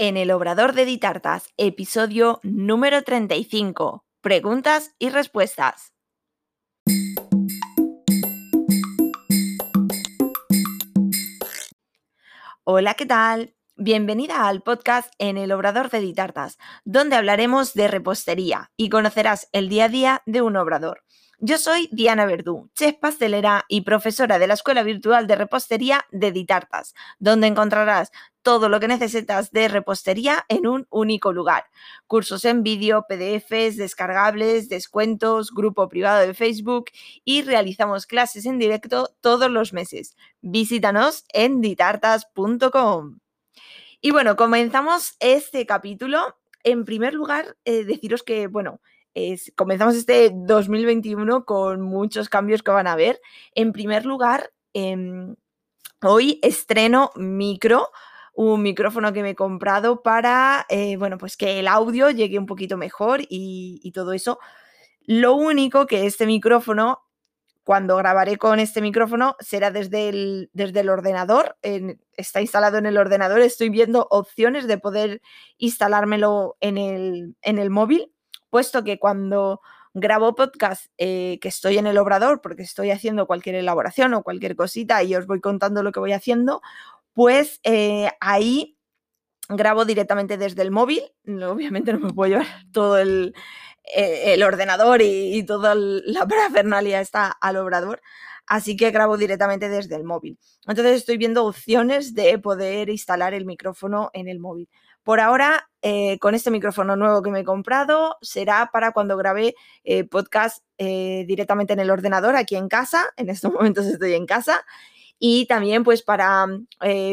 en el Obrador de Ditartas, episodio número 35. Preguntas y respuestas. Hola, ¿qué tal? Bienvenida al podcast en el Obrador de Ditartas, donde hablaremos de repostería y conocerás el día a día de un obrador. Yo soy Diana Verdú, chef pastelera y profesora de la Escuela Virtual de Repostería de Ditartas, donde encontrarás todo lo que necesitas de repostería en un único lugar. Cursos en vídeo, PDFs, descargables, descuentos, grupo privado de Facebook y realizamos clases en directo todos los meses. Visítanos en ditartas.com. Y bueno, comenzamos este capítulo. En primer lugar, eh, deciros que, bueno, comenzamos este 2021 con muchos cambios que van a haber. En primer lugar, em, hoy estreno micro, un micrófono que me he comprado para, eh, bueno, pues que el audio llegue un poquito mejor y, todo eso. Lo único que este micrófono cuando grabaré con este micrófono será desde el, desde el ordenador, está instalado en el ordenador, estoy viendo opciones de poder instalármelo en el, en el móvil puesto que cuando grabo podcast eh, que estoy en el obrador porque estoy haciendo cualquier elaboración o cualquier cosita y os voy contando lo que voy haciendo, pues eh, ahí grabo directamente desde el móvil. Obviamente no me puedo llevar todo el, eh, ordenador y, toda la parafernalia está al obrador. Así que grabo directamente desde el móvil. Entonces estoy viendo opciones de poder instalar el micrófono en el móvil. Por ahora, eh, con este micrófono nuevo que me he comprado, será para cuando grabe eh, podcast eh, directamente en el ordenador aquí en casa. En estos momentos estoy en casa. Y también pues para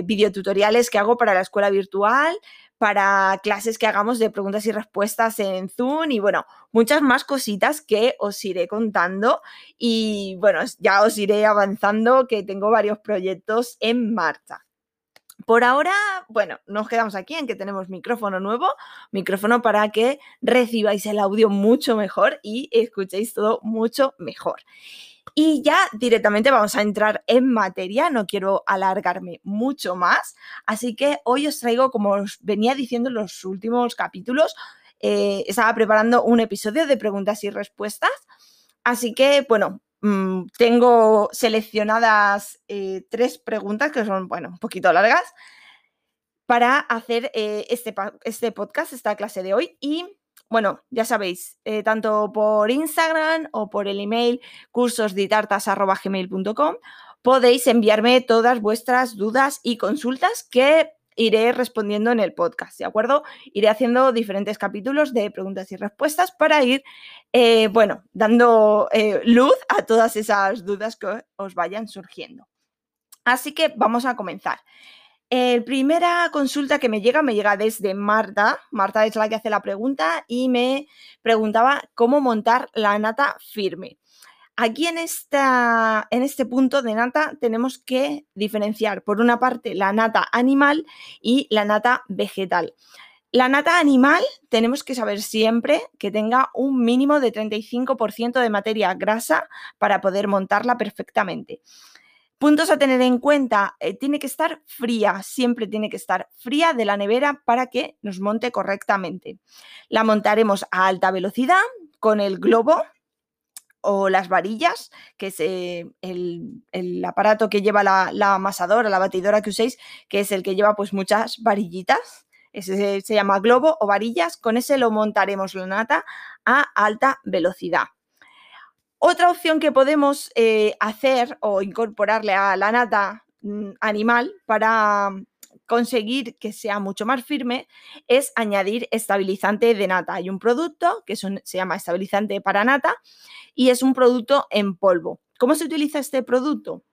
videotutoriales que hago para la escuela virtual, para clases que hagamos de preguntas y respuestas en Zoom y bueno, muchas más cositas que os iré contando y bueno, ya os iré avanzando que tengo varios proyectos en marcha. Por ahora, bueno, nos quedamos aquí en que tenemos micrófono nuevo, micrófono para que recibáis el audio mucho mejor y escuchéis todo mucho mejor. Y ya directamente vamos a entrar en materia, no quiero alargarme mucho más, así que hoy os traigo, como os venía diciendo en los últimos capítulos, eh, estaba preparando un episodio de preguntas y respuestas, así que bueno, Mm, tengo seleccionadas eh, tres preguntas que son, bueno, un poquito largas para hacer eh, este, este, podcast, esta clase de hoy. Y bueno, ya sabéis, eh, tanto por Instagram o por el email cursosditartas.gmail.com podéis enviarme todas vuestras dudas y consultas que iré respondiendo en el podcast, ¿de acuerdo? Iré haciendo diferentes capítulos de preguntas y respuestas para ir, eh, bueno, dando eh, luz a todas esas dudas que os vayan surgiendo. Así que vamos a comenzar. La primera consulta que me llega me llega desde Marta. Marta es la que hace la pregunta y me preguntaba cómo montar la nata firme. Aquí en, en este punto de nata tenemos que diferenciar, por una parte, la nata animal y la nata vegetal. La nata animal tenemos que saber siempre que tenga un mínimo de 35% de materia grasa para poder montarla perfectamente. Puntos a tener en cuenta, eh, tiene que estar fría, siempre tiene que estar fría de la nevera para que nos monte correctamente. La montaremos a alta velocidad con el globo o las varillas, que es eh, el, aparato que lleva la, amasadora, la batidora que uséis, que es el que lleva pues muchas varillitas. Ese se, llama globo o varillas. Con ese lo montaremos la nata a alta velocidad. Otra opción que podemos eh, hacer o incorporarle a la nata mm, animal para conseguir que sea mucho más firme es añadir estabilizante de nata. Hay un producto que se llama estabilizante para nata y es un producto en polvo. ¿Cómo se utiliza este producto?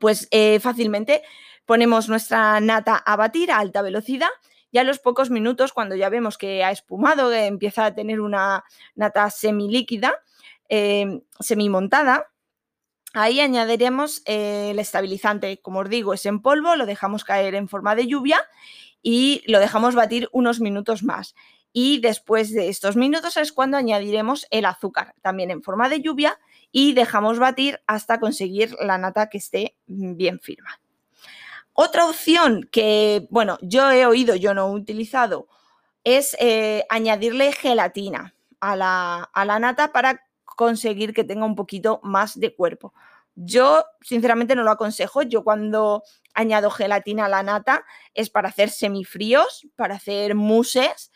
Pues eh, fácilmente ponemos nuestra nata a batir a alta velocidad y a los pocos minutos, cuando ya vemos que ha espumado, que empieza a tener una nata semilíquida, eh, semimontada, Ahí añadiremos eh, el estabilizante, como os digo, es en polvo, lo dejamos caer en forma de lluvia y lo dejamos batir unos minutos más. Y después de estos minutos es cuando añadiremos el azúcar, también en forma de lluvia, y dejamos batir hasta conseguir la nata que esté bien firme. Otra opción que, bueno, yo he oído, yo no he utilizado, es eh, añadirle gelatina a la, a la nata para conseguir que tenga un poquito más de cuerpo. Yo, sinceramente, no lo aconsejo. Yo cuando añado gelatina a la nata es para hacer semifríos, para hacer muses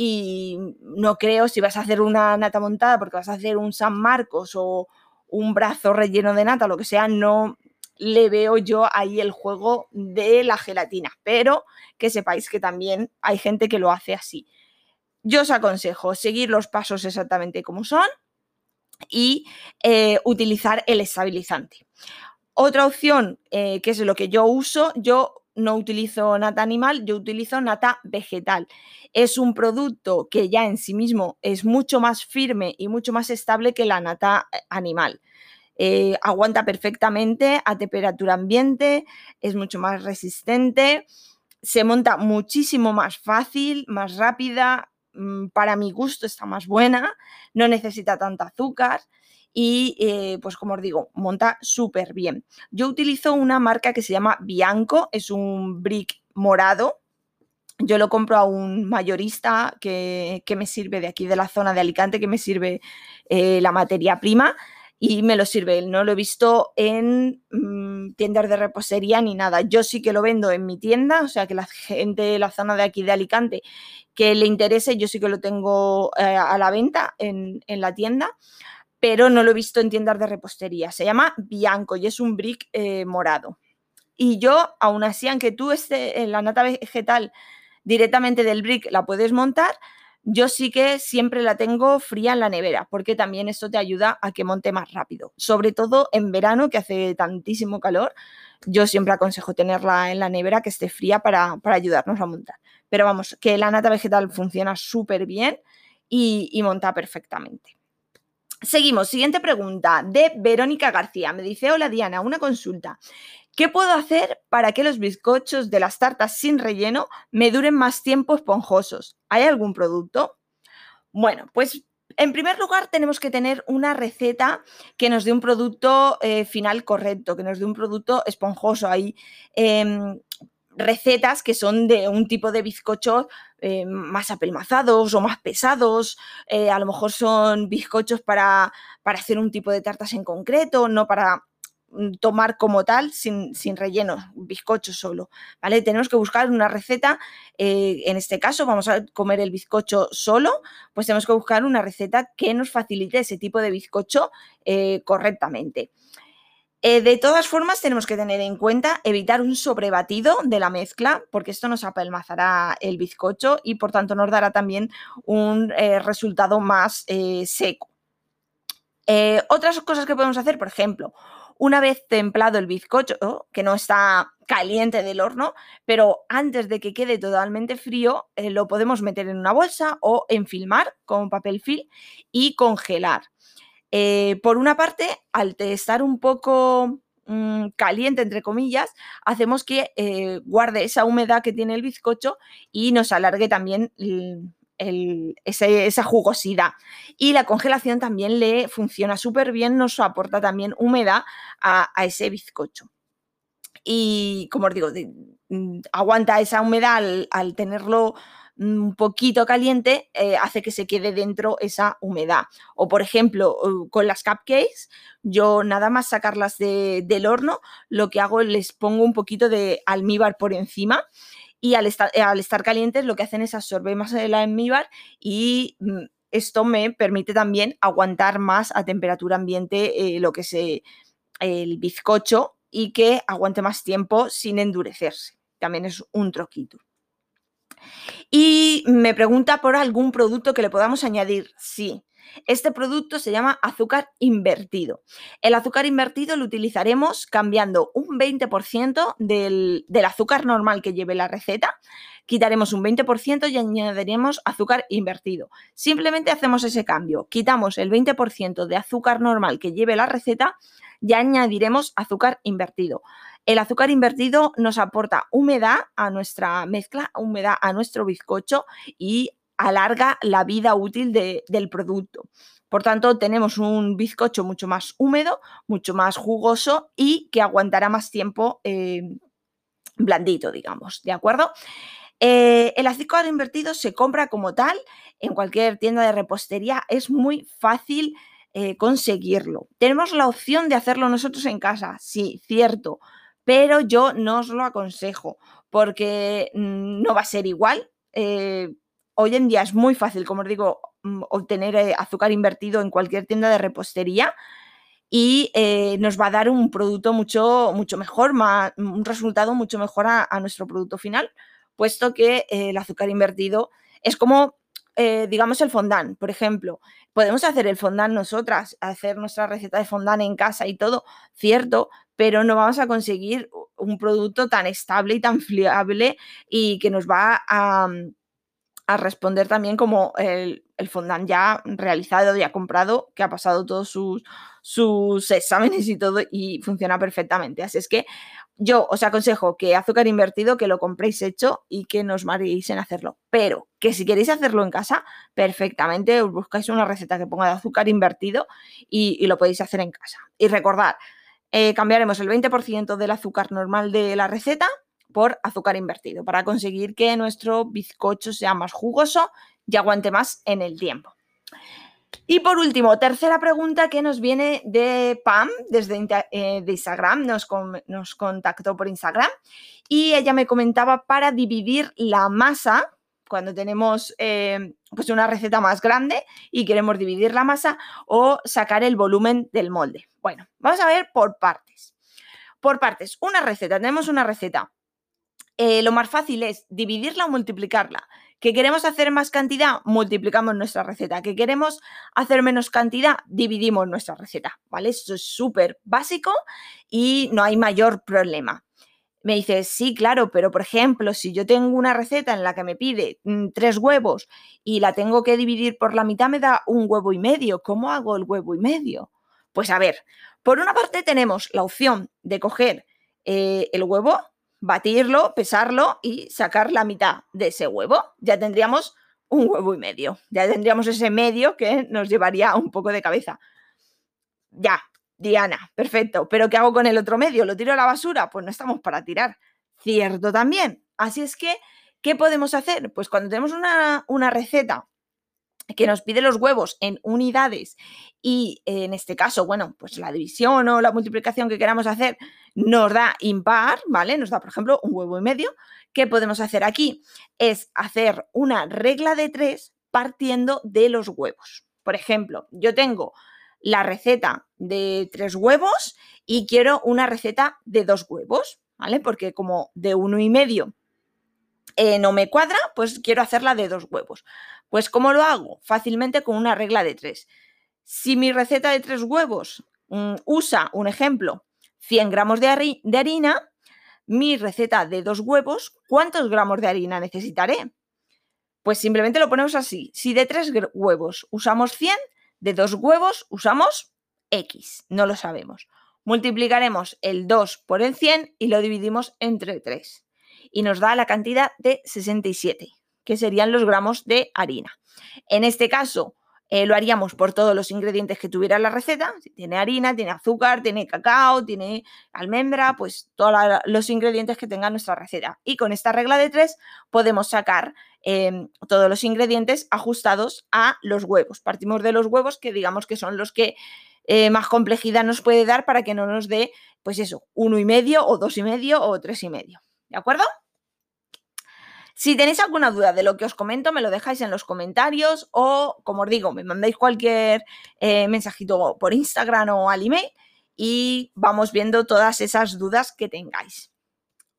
y no creo si vas a hacer una nata montada porque vas a hacer un San Marcos o un brazo relleno de nata, lo que sea, no le veo yo ahí el juego de la gelatina, pero que sepáis que también hay gente que lo hace así. Yo os aconsejo seguir los pasos exactamente como son y eh, utilizar el estabilizante. Otra opción, eh, que es lo que yo uso, yo no utilizo nata animal, yo utilizo nata vegetal. Es un producto que ya en sí mismo es mucho más firme y mucho más estable que la nata eh, animal. aguanta perfectamente a temperatura ambiente, es mucho más resistente, se monta muchísimo más fácil, más rápida, Mm, para mi gusto está más buena, no necesita tanta azúcar y eh, pues como os digo, monta súper bien. Yo utilizo una marca que se llama Bianco, es un brick morado. Yo lo compro a un mayorista que, me sirve de aquí de la zona de Alicante, que me sirve eh, la materia prima y me lo sirve él. No lo he visto en mm, tiendas de repostería ni nada. Yo sí que lo vendo en mi tienda, o sea que la gente de la zona de aquí de Alicante que le interese, yo sí que lo tengo eh, a la venta en, la tienda, pero no lo he visto en tiendas de repostería. Se llama Bianco y es un brick eh, morado. Y yo, aún así, aunque tú esté en la nata vegetal directamente del brick la puedes montar, yo sí que siempre la tengo fría en la nevera, porque también esto te ayuda a que monte más rápido. Sobre todo en verano, que hace tantísimo calor, yo siempre aconsejo tenerla en la nevera que esté fría para, ayudarnos a montar. Pero vamos, que la nata vegetal funciona súper bien y monta perfectamente. Seguimos, siguiente pregunta de Verónica García. Me dice, hola Diana, una consulta. ¿Qué puedo hacer para que los bizcochos de las tartas sin relleno me duren más tiempo esponjosos? ¿Hay algún producto? Bueno, pues en primer lugar tenemos que tener una receta que nos dé un producto eh, final correcto, que nos dé un producto esponjoso. Hay em, recetas que son de un tipo de bizcochos eh, más apelmazados o más pesados, eh, a lo mejor son bizcochos para, para hacer un tipo de tartas en concreto, no para Mm, tomar como tal, sin, sin relleno, bizcocho solo, ¿vale? Tenemos que buscar una receta, eh, en este caso vamos a comer el bizcocho solo, pues tenemos que buscar una receta que nos facilite ese tipo de bizcocho correctamente. Eh, de todas formas, tenemos que tener en cuenta evitar un sobrebatido de la mezcla, porque esto nos apelmazará el bizcocho y por tanto nos dará también un resultado más seco. otras cosas que podemos hacer, por ejemplo, una vez templado el bizcocho, que no está caliente del horno, pero antes de que quede totalmente frío, eh, lo podemos meter en una bolsa o enfilmar con papel film y congelar. Eh, por una parte, al estar un poco mm, caliente, entre comillas, hacemos que eh, guarde esa humedad que tiene el bizcocho y nos alargue también esa jugosidad. Y la congelación también le funciona súper bien, nos aporta también humedad a, ese bizcocho. Y como os digo, mm, aguanta esa humedad al, tenerlo un poquito caliente, eh, hace que se quede dentro esa humedad. O por ejemplo, con las cupcakes, yo nada más sacarlas del horno, lo que hago les pongo un poquito de almíbar por encima y al estar, al estar calientes lo que hacen es absorber más el almíbar y mm, esto me permite también aguantar más a temperatura ambiente eh, lo que es eh, el bizcocho y que aguante más tiempo sin endurecerse. También es un troquito. Y me pregunta por algún producto que le podamos añadir. Sí, este producto se llama azúcar invertido. El azúcar invertido lo utilizaremos cambiando un 20% del, azúcar normal que lleve la receta, quitaremos un 20% y añadiremos azúcar invertido. Simplemente hacemos ese cambio, quitamos el 20% de azúcar normal que lleve la receta y añadiremos azúcar invertido. El azúcar invertido nos aporta humedad a nuestra mezcla, humedad a nuestro bizcocho y alarga la vida útil del producto. Por tanto, tenemos un bizcocho mucho más húmedo, mucho más jugoso y que aguantará más tiempo eh, blandito, digamos, ¿de acuerdo? Eh, el azúcar invertido se compra como tal en cualquier tienda de repostería, es muy fácil eh, conseguirlo. Tenemos la opción de hacerlo nosotros en casa, sí, cierto, pero yo no os lo aconsejo porque mm, no va a ser igual. Eh, hoy en día es muy fácil, como os digo, mm, obtener azúcar invertido en cualquier tienda de repostería y nos va a dar un producto mucho, mucho mejor, un resultado mucho mejor a nuestro producto final puesto que eh, el azúcar invertido es como, eh, digamos, el fondant, por ejemplo. Podemos hacer el fondant nosotras, hacer nuestra receta de fondant en casa y todo, cierto, pero no vamos a conseguir un producto tan estable y tan fiable y que nos va a, mm, responder también como el, fondant ya realizado, ya comprado, que ha pasado todos sus, sus exámenes y todo y funciona perfectamente. Así es que yo os aconsejo que azúcar invertido, que lo compréis hecho y que nos mareéis en hacerlo. Pero que si queréis hacerlo en casa, perfectamente os buscáis una receta que ponga de azúcar invertido y, lo podéis hacer en casa. Y recordad, eh, cambiaremos el 20% del azúcar normal de la receta por azúcar invertido para conseguir que nuestro bizcocho sea más jugoso y aguante más en el tiempo. Y por último, tercera pregunta que nos viene de Pam, desde eh, Instagram, nos contactó por Instagram y ella me comentaba para dividir la masa, cuando tenemos eh, pues una receta más grande y queremos dividir la masa o sacar el volumen del molde. Bueno, vamos a ver por partes. Por partes, una receta, tenemos una receta. Eh, lo más fácil es dividirla o multiplicarla. ¿Que queremos hacer más cantidad? Multiplicamos nuestra receta. ¿Que queremos hacer menos cantidad? Dividimos nuestra receta, ¿vale? Esto es súper básico y no hay mayor problema. Me dices, sí, claro, pero por ejemplo, si yo tengo una receta en la que me pide mm, tres huevos y la tengo que dividir por la mitad, me da un huevo y medio. ¿Cómo hago el huevo y medio? Pues a ver, por una parte tenemos la opción de coger eh, el huevo, batirlo, pesarlo y sacar la mitad de ese huevo. Ya tendríamos un huevo y medio. Ya tendríamos ese medio que nos llevaría un poco de cabeza. Ya, Diana, perfecto. ¿Pero qué hago con el otro medio? ¿Lo tiro a la basura? Pues no estamos para tirar. Cierto también. Así es que, ¿qué podemos hacer? Pues cuando tenemos una, una receta que nos pide los huevos en unidades y en este caso, bueno, pues la división o la multiplicación que queramos hacer nos da impar, ¿vale? Nos da, por ejemplo, un huevo y medio. ¿Qué podemos hacer aquí? Es hacer una regla de tres partiendo de los huevos. Por ejemplo, yo tengo la receta de tres huevos y quiero una receta de dos huevos, ¿vale? Porque como de uno y medio eh, no me cuadra, pues quiero hacerla de dos huevos. Pues ¿cómo lo hago? Fácilmente con una regla de tres. Si mi receta de tres huevos mm, usa, un ejemplo, 100 gramos de, harina, mi receta de dos huevos, ¿cuántos gramos de harina necesitaré? Pues simplemente lo ponemos así. Si de tres huevos usamos 100, de dos huevos usamos X. No lo sabemos. Multiplicaremos el 2 por el 100 y lo dividimos entre 3 y nos da la cantidad de 67, que serían los gramos de harina. En este caso, eh, lo haríamos por todos los ingredientes que tuviera la receta. Si tiene harina, tiene azúcar, tiene cacao, tiene almendra, pues todos los ingredientes que tenga nuestra receta. Y con esta regla de tres podemos sacar em, todos los ingredientes ajustados a los huevos. Partimos de los huevos que digamos que son los que eh, más complejidad nos puede dar para que no nos dé, pues eso, uno y medio o dos y medio o tres y medio. ¿De acuerdo? Si tenéis alguna duda de lo que os comento, me lo dejáis en los comentarios o, como os digo, me mandáis cualquier eh, mensajito por Instagram o al email y vamos viendo todas esas dudas que tengáis.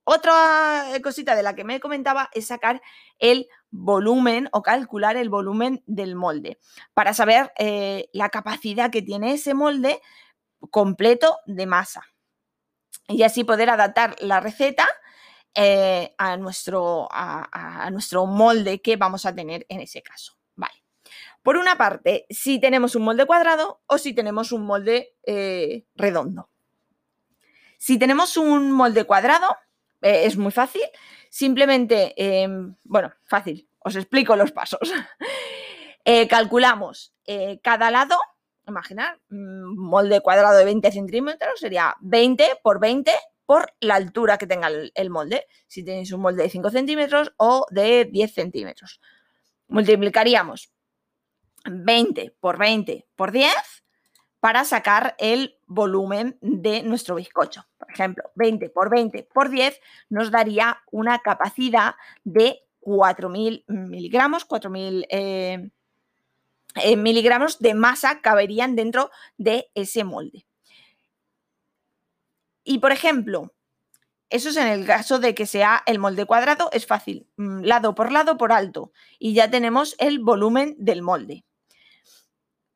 Otra eh, cosita de la que me comentaba es sacar el volumen o calcular el volumen del molde para saber eh, la capacidad que tiene ese molde completo de masa y así poder adaptar la receta eh, a, nuestro, a, nuestro molde que vamos a tener en ese caso. Vale. Por una parte, si tenemos un molde cuadrado o si tenemos un molde eh, redondo. Si tenemos un molde cuadrado, eh, es muy fácil. Simplemente, em, bueno, fácil, os explico los pasos. calculamos cada lado, imaginar, un molde cuadrado de 20 centímetros sería 20 por 20 por la altura que tenga el, molde. Si tenéis un molde de 5 centímetros o de 10 centímetros. Multiplicaríamos 20 por 20 por 10 para sacar el volumen de nuestro bizcocho. Por ejemplo, 20 por 20 por 10 nos daría una capacidad de 4.000 miligramos, 4.000 eh, eh, miligramos de masa caberían dentro de ese molde. Y por ejemplo, eso es en el caso de que sea el molde cuadrado, es fácil, mm, lado por lado por alto, y ya tenemos el volumen del molde.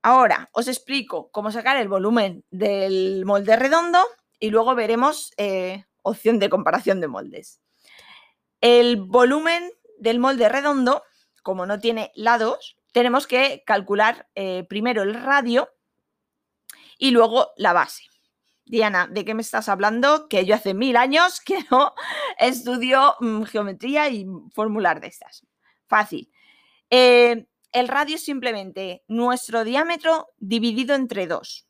Ahora os explico cómo sacar el volumen del molde redondo y luego veremos eh, opción de comparación de moldes. El volumen del molde redondo, como no tiene lados, tenemos que calcular eh, primero el radio y luego la base. Diana, ¿de qué me estás hablando? Que yo hace mil años que no estudio mm, geometría y formular de estas. Fácil. Eh, el radio es simplemente nuestro diámetro dividido entre dos.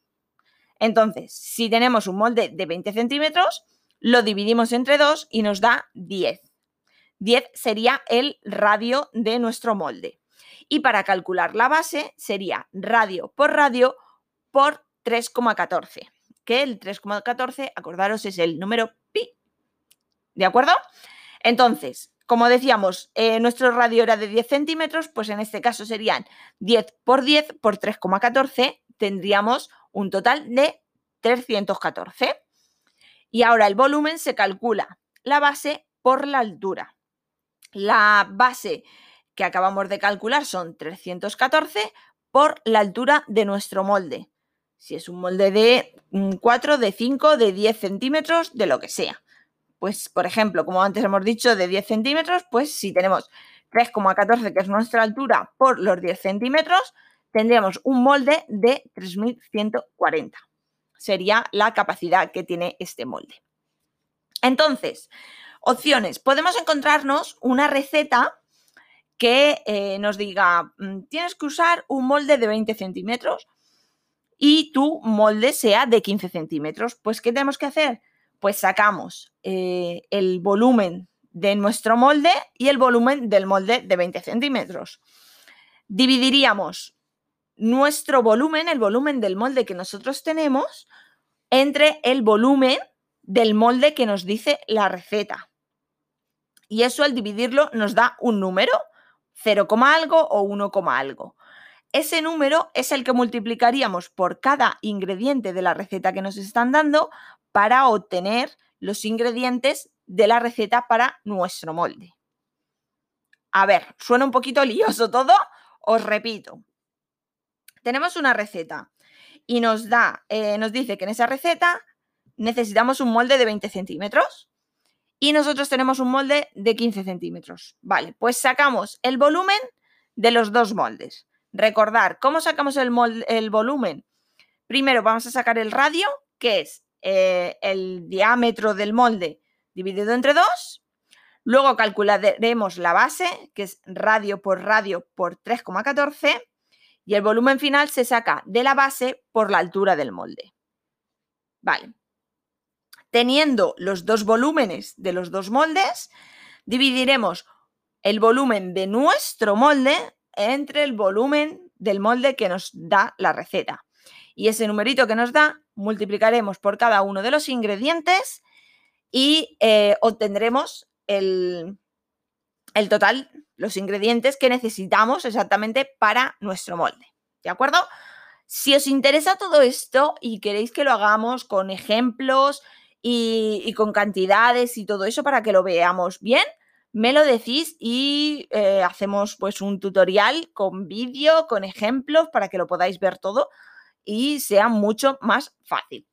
Entonces, si tenemos un molde de 20 centímetros, lo dividimos entre dos y nos da 10. 10 sería el radio de nuestro molde. Y para calcular la base sería radio por radio por 3,14. Que el 3,14, acordaros, es el número pi. ¿De acuerdo? Entonces, como decíamos, eh, nuestro radio era de 10 centímetros, pues en este caso serían 10 por 10 por 3,14, tendríamos un total de 314. Y ahora el volumen se calcula la base por la altura. La base que acabamos de calcular son 314 por la altura de nuestro molde. Si es un molde de 4, de 5, de 10 centímetros, de lo que sea pues por ejemplo, como antes hemos dicho, de 10 centímetros, pues si tenemos 3,14 que es nuestra altura por los 10 centímetros, tendríamos un molde de 3140. Sería la capacidad que tiene este molde. Entonces, opciones. Podemos encontrarnos una receta que eh, nos diga, mm, tienes que usar un molde de 20 centímetros y tu molde sea de 15 centímetros. Pues, ¿qué tenemos que hacer? pues sacamos eh, el volumen de nuestro molde y el volumen del molde de 20 centímetros. Dividiríamos nuestro volumen, el volumen del molde que nosotros tenemos, entre el volumen del molde que nos dice la receta. Y eso al dividirlo nos da un número, 0, algo o 1, algo. Ese número es el que multiplicaríamos por cada ingrediente de la receta que nos están dando para obtener los ingredientes de la receta para nuestro molde. A ver, suena un poquito lioso todo, os repito. Tenemos una receta y nos da, eh, nos dice que en esa receta necesitamos un molde de 20 centímetros y nosotros tenemos un molde de 15 centímetros. Vale, pues sacamos el volumen de los dos moldes. Recordar, ¿cómo sacamos el, volumen? Primero vamos a sacar el radio, que es eh, el diámetro del molde dividido entre 2. Luego calcularemos la base, que es radio por radio por 3,14. Y el volumen final se saca de la base por la altura del molde. Vale. Teniendo los dos volúmenes de los dos moldes, dividiremos el volumen de nuestro molde entre el volumen del molde que nos da la receta. Y ese numerito que nos da multiplicaremos por cada uno de los ingredientes y eh, obtendremos el, el total, los ingredientes que necesitamos exactamente para nuestro molde. ¿De acuerdo? Si os interesa todo esto y queréis que lo hagamos con ejemplos y, con cantidades y todo eso para que lo veamos bien, me lo decís y eh, hacemos pues un tutorial con vídeo, con ejemplos para que lo podáis ver todo y sea mucho más fácil.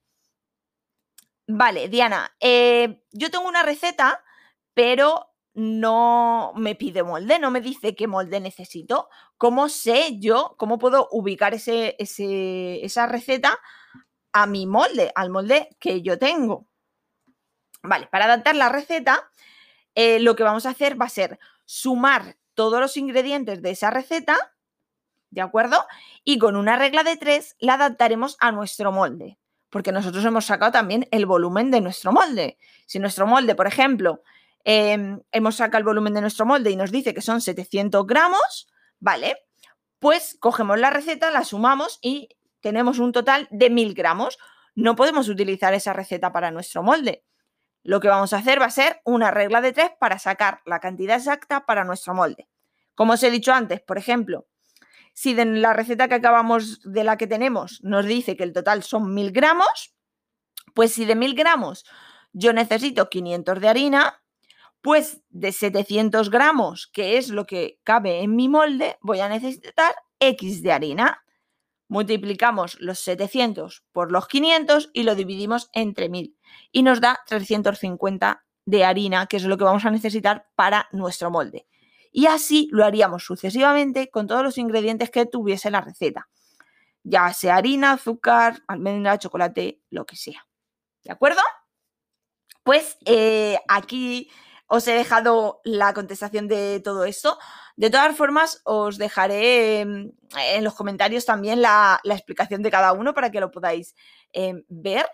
Vale, Diana, eh, yo tengo una receta, pero no me pide molde, no me dice qué molde necesito. ¿Cómo sé yo, cómo puedo ubicar ese, esa receta a mi molde, al molde que yo tengo? Vale, para adaptar la receta, eh, lo que vamos a hacer va a ser sumar todos los ingredientes de esa receta ¿de acuerdo? Y con una regla de tres la adaptaremos a nuestro molde. porque nosotros hemos sacado también el volumen de nuestro molde. Si nuestro molde, por ejemplo, em, hemos sacado el volumen de nuestro molde y nos dice que son 700 gramos, ¿vale? Pues cogemos la receta, la sumamos y tenemos un total de 1000 gramos. No podemos utilizar esa receta para nuestro molde. Lo que vamos a hacer va a ser una regla de tres para sacar la cantidad exacta para nuestro molde. Como os he dicho antes, por ejemplo, si de la receta que acabamos de la que tenemos nos dice que el total son 1000 gramos, pues si de 1000 gramos yo necesito 500 de harina, pues de 700 gramos, que es lo que cabe en mi molde, voy a necesitar X de harina. Multiplicamos los 700 por los 500 y lo dividimos entre 1000 y nos da 350 de harina, que es lo que vamos a necesitar para nuestro molde. Y así lo haríamos sucesivamente con todos los ingredientes que tuviese la receta, ya sea harina, azúcar, almendra, chocolate, lo que sea. ¿De acuerdo? Pues eh, aquí os he dejado la contestación de todo esto. De todas formas, os dejaré em, en los comentarios también la, explicación de cada uno para que lo podáis em, ver.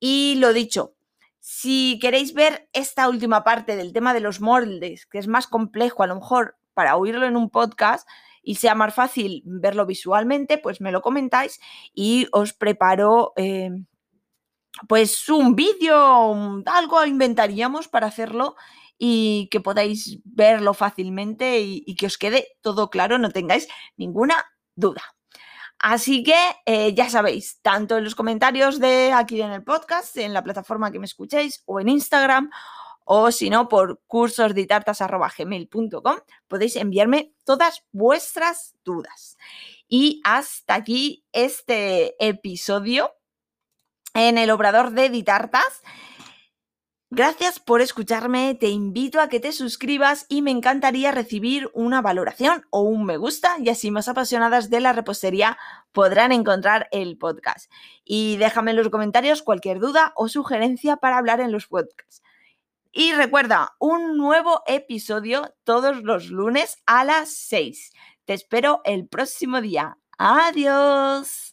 Y lo dicho, si queréis ver esta última parte del tema de los moldes, que es más complejo a lo mejor para oírlo en un podcast y sea más fácil verlo visualmente, pues me lo comentáis y os preparo em, pues un vídeo, algo inventaríamos para hacerlo y que podáis verlo fácilmente y, que os quede todo claro, no tengáis ninguna duda. Así que eh, ya sabéis, tanto en los comentarios de aquí en el podcast, en la plataforma que me escuchéis, o en Instagram, o si no, por cursosditartas.gmail.com, podéis enviarme todas vuestras dudas. Y hasta aquí este episodio en el obrador de Ditartas. Gracias por escucharme, te invito a que te suscribas y me encantaría recibir una valoración o un me gusta y así más apasionadas de la repostería podrán encontrar el podcast. Y déjame en los comentarios cualquier duda o sugerencia para hablar en los podcasts. Y recuerda, un nuevo episodio todos los lunes a las 6. Te espero el próximo día. Adiós.